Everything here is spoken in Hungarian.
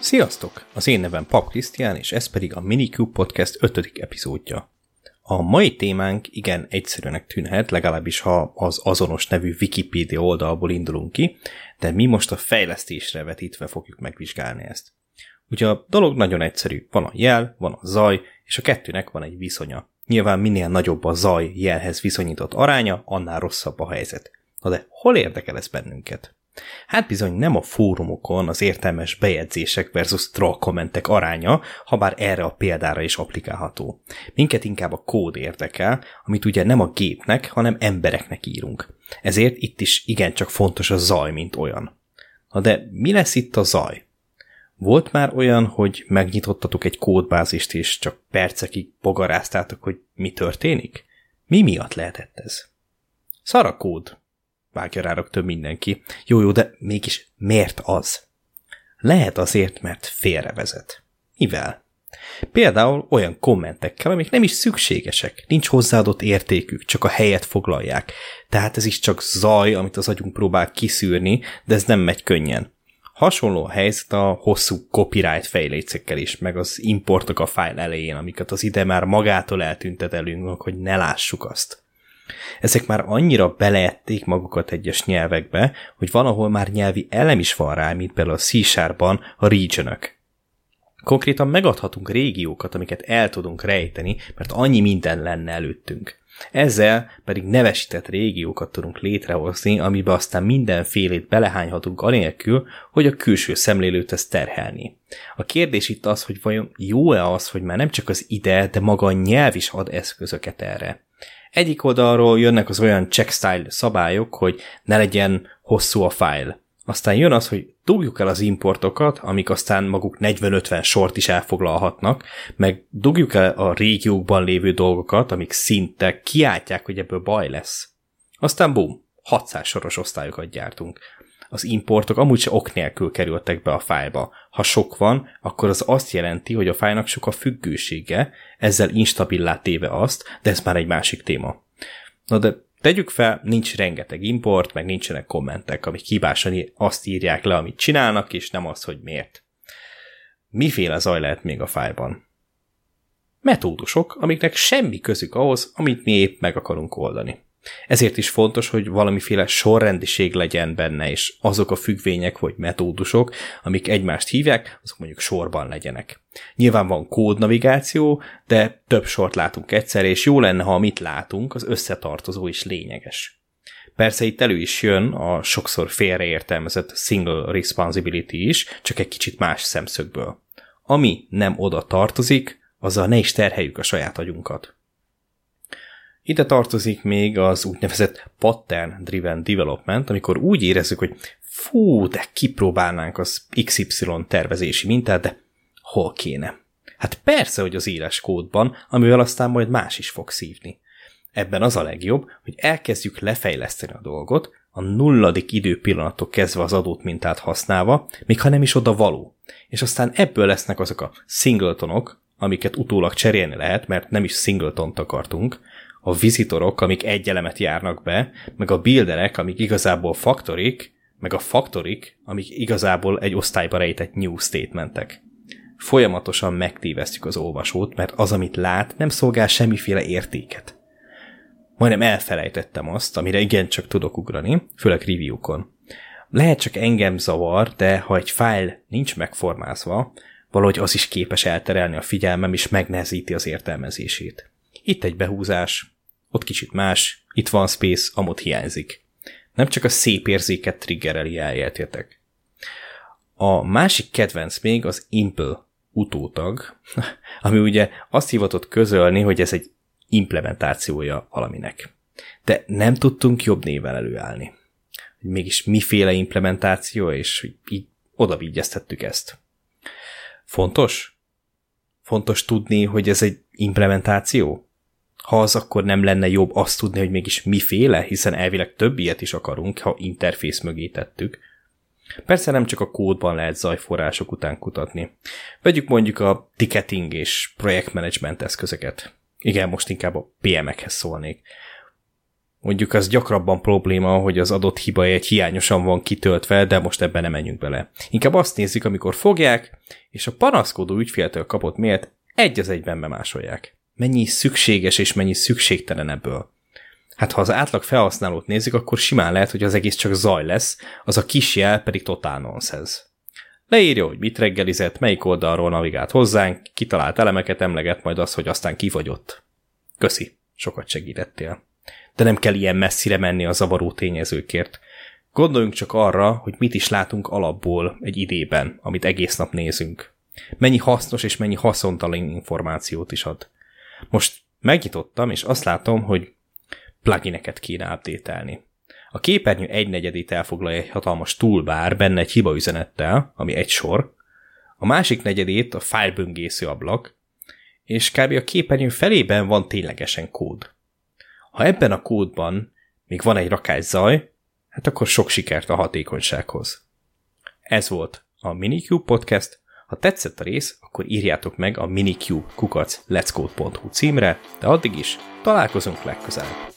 Sziasztok! Az én nevem Pap Krisztián, és ez pedig a Minicube Podcast 5. epizódja. A mai témánk igen egyszerűnek tűnhet, legalábbis ha az azonos nevű Wikipedia oldalból indulunk ki, de mi most a fejlesztésre vetítve fogjuk megvizsgálni ezt. Ugye a dolog nagyon egyszerű, van a jel, van a zaj, és a kettőnek van egy viszonya. Nyilván minél nagyobb a zaj jelhez viszonyított aránya, annál rosszabb a helyzet. Na de hol érdekel ez bennünket? Hát bizony nem a fórumokon az értelmes bejegyzések versus troll kommentek aránya, ha bár erre a példára is applikálható. Minket inkább a kód érdekel, amit ugye nem a gépnek, hanem embereknek írunk. Ezért itt is igencsak fontos a zaj, mint olyan. Na de mi lesz itt a zaj? Volt már olyan, hogy megnyitottatok egy kódbázist, és csak percekig bogaráztátok, hogy mi történik? Mi miatt lehetett ez? Szarakód, vágja rá rögtön mindenki. Jó, jó, de mégis miért az? Lehet azért, mert félrevezet. Mivel? Például olyan kommentekkel, amik nem is szükségesek, nincs hozzáadott értékük, csak a helyet foglalják. Tehát ez is csak zaj, amit az agyunk próbál kiszűrni, de ez nem megy könnyen. Hasonló a helyzet a hosszú copyright fejlécekkel is, meg az importok a fájl elején, amiket az ide már magától eltüntetelünk, hogy ne lássuk azt. Ezek már annyira beleették magukat egyes nyelvekbe, hogy valahol már nyelvi elem is van rá, mint például a c a region -ök. Konkrétan megadhatunk régiókat, amiket el tudunk rejteni, mert annyi minden lenne előttünk. Ezzel pedig nevesített régiókat tudunk létrehozni, amiben aztán mindenfélét belehányhatunk anélkül, hogy a külső szemlélőt ezt terhelni. A kérdés itt az, hogy vajon jó-e az, hogy már nem csak az ide, de maga a nyelv is ad eszközöket erre. Egyik oldalról jönnek az olyan checkstyle szabályok, hogy ne legyen hosszú a file. Aztán jön az, hogy dugjuk el az importokat, amik aztán maguk 40-50 sort is elfoglalhatnak, meg dugjuk el a régiókban lévő dolgokat, amik szinte kiáltják, hogy ebből baj lesz. Aztán bum, 600 soros osztályokat gyártunk az importok amúgy se ok nélkül kerültek be a fájlba. Ha sok van, akkor az azt jelenti, hogy a fájlnak sok a függősége, ezzel instabilá téve azt, de ez már egy másik téma. Na de tegyük fel, nincs rengeteg import, meg nincsenek kommentek, amik hibásan azt írják le, amit csinálnak, és nem az, hogy miért. Miféle zaj lehet még a fájlban? Metódusok, amiknek semmi közük ahhoz, amit mi épp meg akarunk oldani. Ezért is fontos, hogy valamiféle sorrendiség legyen benne, és azok a függvények vagy metódusok, amik egymást hívják, azok mondjuk sorban legyenek. Nyilván van kódnavigáció, de több sort látunk egyszer, és jó lenne, ha amit látunk, az összetartozó is lényeges. Persze itt elő is jön a sokszor félreértelmezett single responsibility is, csak egy kicsit más szemszögből. Ami nem oda tartozik, azzal ne is terheljük a saját agyunkat. Ide tartozik még az úgynevezett pattern driven development, amikor úgy érezzük, hogy fú, de kipróbálnánk az XY tervezési mintát, de hol kéne? Hát persze, hogy az éles kódban, amivel aztán majd más is fog szívni. Ebben az a legjobb, hogy elkezdjük lefejleszteni a dolgot, a nulladik időpillanattól kezdve az adott mintát használva, még ha nem is oda való. És aztán ebből lesznek azok a singletonok, amiket utólag cserélni lehet, mert nem is singletont akartunk, a vizitorok, amik egy elemet járnak be, meg a builderek, amik igazából faktorik, meg a faktorik, amik igazából egy osztályba rejtett new statementek. Folyamatosan megtévesztjük az olvasót, mert az, amit lát, nem szolgál semmiféle értéket. Majdnem elfelejtettem azt, amire igencsak tudok ugrani, főleg review-kon. Lehet csak engem zavar, de ha egy file nincs megformázva, valahogy az is képes elterelni a figyelmem, és megnehezíti az értelmezését. Itt egy behúzás, ott kicsit más, itt van space, amott hiányzik. Nem csak a szép érzéket triggereli eljeltétek. A másik kedvenc még az Impl utótag, ami ugye azt hivatott közölni, hogy ez egy implementációja valaminek. De nem tudtunk jobb néven előállni. Hogy mégis miféle implementáció, és így oda ezt. Fontos? Fontos tudni, hogy ez egy implementáció? Ha az, akkor nem lenne jobb azt tudni, hogy mégis miféle, hiszen elvileg több ilyet is akarunk, ha interfész mögé tettük. Persze nem csak a kódban lehet zajforrások után kutatni. Vegyük mondjuk a ticketing és projektmenedzsment eszközöket. Igen, most inkább a PM-ekhez szólnék. Mondjuk az gyakrabban probléma, hogy az adott hiba egy hiányosan van kitöltve, de most ebben nem menjünk bele. Inkább azt nézzük, amikor fogják, és a panaszkodó ügyféltől kapott mélt egy az egyben bemásolják. Mennyi szükséges és mennyi szükségtelen ebből. Hát ha az átlag felhasználót nézzük, akkor simán lehet, hogy az egész csak zaj lesz, az a kis jel pedig totál nonsense. Leírja, hogy mit reggelizett, melyik oldalról navigált hozzánk, kitalált elemeket emleget, majd az, hogy aztán kifagyott. Köszi, sokat segítettél. De nem kell ilyen messzire menni a zavaró tényezőkért. Gondoljunk csak arra, hogy mit is látunk alapból egy idében, amit egész nap nézünk. Mennyi hasznos és mennyi haszontalan információt is ad. Most megnyitottam, és azt látom, hogy plugineket kéne update A képernyő egy negyedét elfoglalja egy hatalmas toolbar, benne egy hiba üzenettel, ami egy sor, a másik negyedét a fájlböngésző ablak, és kb. a képernyő felében van ténylegesen kód. Ha ebben a kódban még van egy rakás zaj, hát akkor sok sikert a hatékonysághoz. Ez volt a Minicube Podcast. Ha tetszett a rész, akkor írjátok meg a minicube kukac címre, de addig is találkozunk legközelebb.